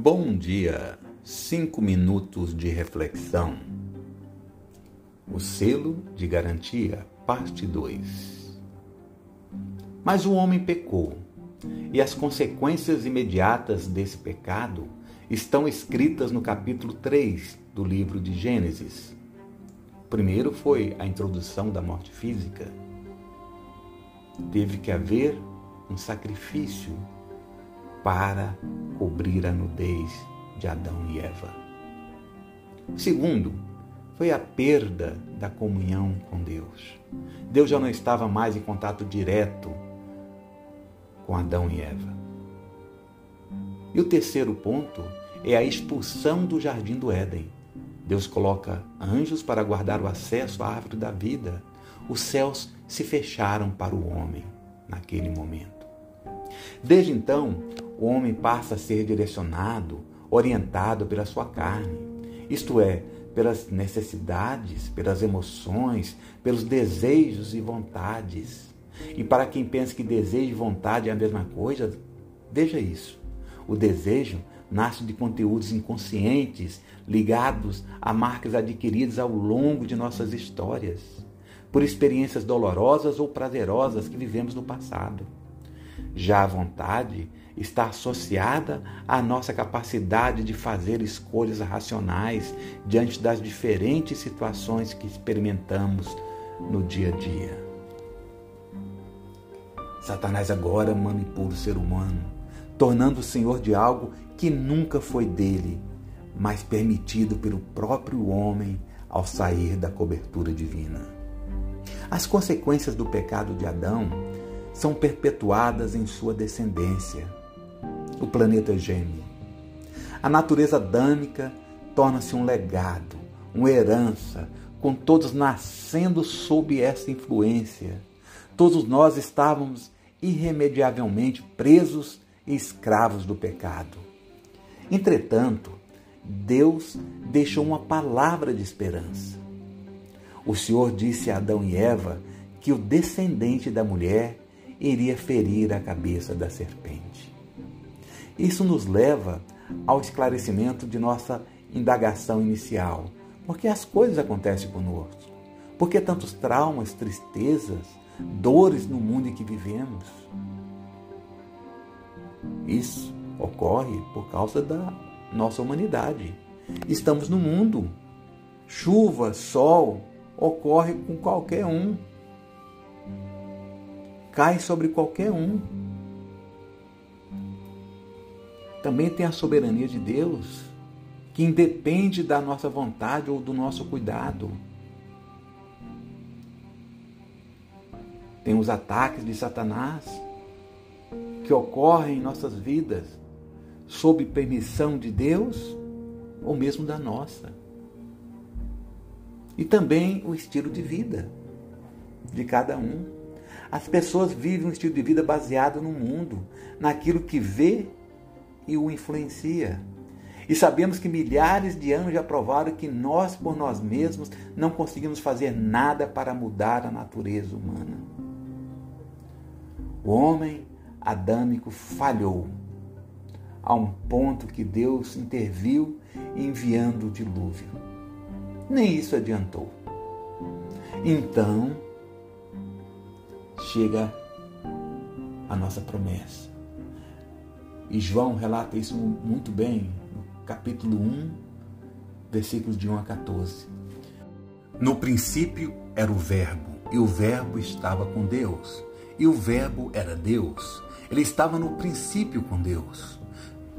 Bom dia, cinco minutos de reflexão. O selo de garantia, parte 2. Mas o homem pecou, e as consequências imediatas desse pecado estão escritas no capítulo 3 do livro de Gênesis. Primeiro foi a introdução da morte física. Teve que haver um sacrifício para cobrir a nudez de Adão e Eva. Segundo, foi a perda da comunhão com Deus. Deus já não estava mais em contato direto com Adão e Eva. E o terceiro ponto é a expulsão do jardim do Éden. Deus coloca anjos para guardar o acesso à árvore da vida. Os céus se fecharam para o homem naquele momento. Desde então, o homem passa a ser direcionado, orientado pela sua carne, isto é, pelas necessidades, pelas emoções, pelos desejos e vontades. E para quem pensa que desejo e vontade é a mesma coisa, veja isso. O desejo nasce de conteúdos inconscientes ligados a marcas adquiridas ao longo de nossas histórias, por experiências dolorosas ou prazerosas que vivemos no passado. Já a vontade está associada à nossa capacidade de fazer escolhas racionais diante das diferentes situações que experimentamos no dia a dia. Satanás agora manipula o ser humano, tornando-o senhor de algo que nunca foi dele, mas permitido pelo próprio homem ao sair da cobertura divina. As consequências do pecado de Adão são perpetuadas em sua descendência. O planeta gêmeo. A natureza adâmica torna-se um legado, uma herança, com todos nascendo sob essa influência. Todos nós estávamos irremediavelmente presos e escravos do pecado. Entretanto, Deus deixou uma palavra de esperança. O Senhor disse a Adão e Eva que o descendente da mulher iria ferir a cabeça da serpente. Isso nos leva ao esclarecimento de nossa indagação inicial. Por que as coisas acontecem conosco? Por que tantos traumas, tristezas, dores no mundo em que vivemos? Isso ocorre por causa da nossa humanidade. Estamos no mundo. Chuva, sol, ocorre com qualquer um cai sobre qualquer um. Também tem a soberania de Deus, que independe da nossa vontade ou do nosso cuidado. Tem os ataques de Satanás que ocorrem em nossas vidas sob permissão de Deus ou mesmo da nossa. E também o estilo de vida de cada um. As pessoas vivem um estilo de vida baseado no mundo, naquilo que vê e o influencia. E sabemos que milhares de anos já provaram que nós, por nós mesmos, não conseguimos fazer nada para mudar a natureza humana. O homem adâmico falhou a um ponto que Deus interviu enviando o dilúvio. Nem isso adiantou. Então, chega a nossa promessa. E João relata isso muito bem no capítulo 1, versículos de 1 a 14. No princípio era o Verbo, e o Verbo estava com Deus, e o Verbo era Deus. Ele estava no princípio com Deus.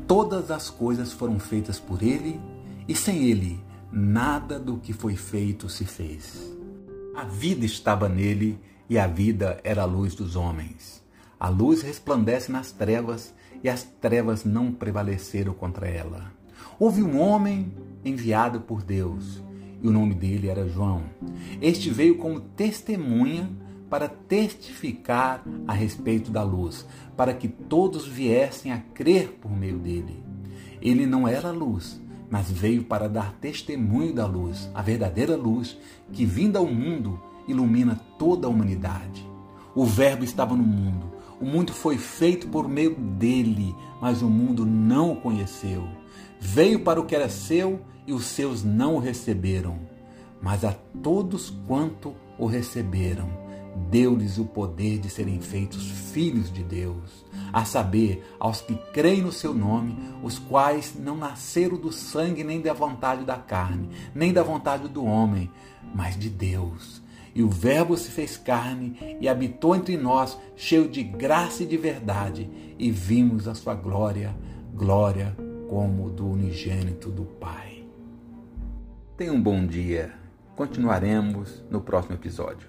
Todas as coisas foram feitas por ele, e sem ele, nada do que foi feito se fez. A vida estava nele e a vida era a luz dos homens. A luz resplandece nas trevas e as trevas não prevaleceram contra ela. Houve um homem enviado por Deus e o nome dele era João. Este veio como testemunha para testificar a respeito da luz, para que todos viessem a crer por meio dele. Ele não era luz, mas veio para dar testemunho da luz, a verdadeira luz que, vinda ao mundo, ilumina toda a humanidade. O Verbo estava no mundo. O mundo foi feito por meio dele, mas o mundo não o conheceu. Veio para o que era seu e os seus não o receberam. Mas a todos quanto o receberam, deu-lhes o poder de serem feitos filhos de Deus, a saber, aos que creem no seu nome, os quais não nasceram do sangue nem da vontade da carne, nem da vontade do homem, mas de Deus. E o Verbo se fez carne e habitou entre nós, cheio de graça e de verdade, e vimos a sua glória, glória como do unigênito do Pai. Tenha um bom dia. Continuaremos no próximo episódio.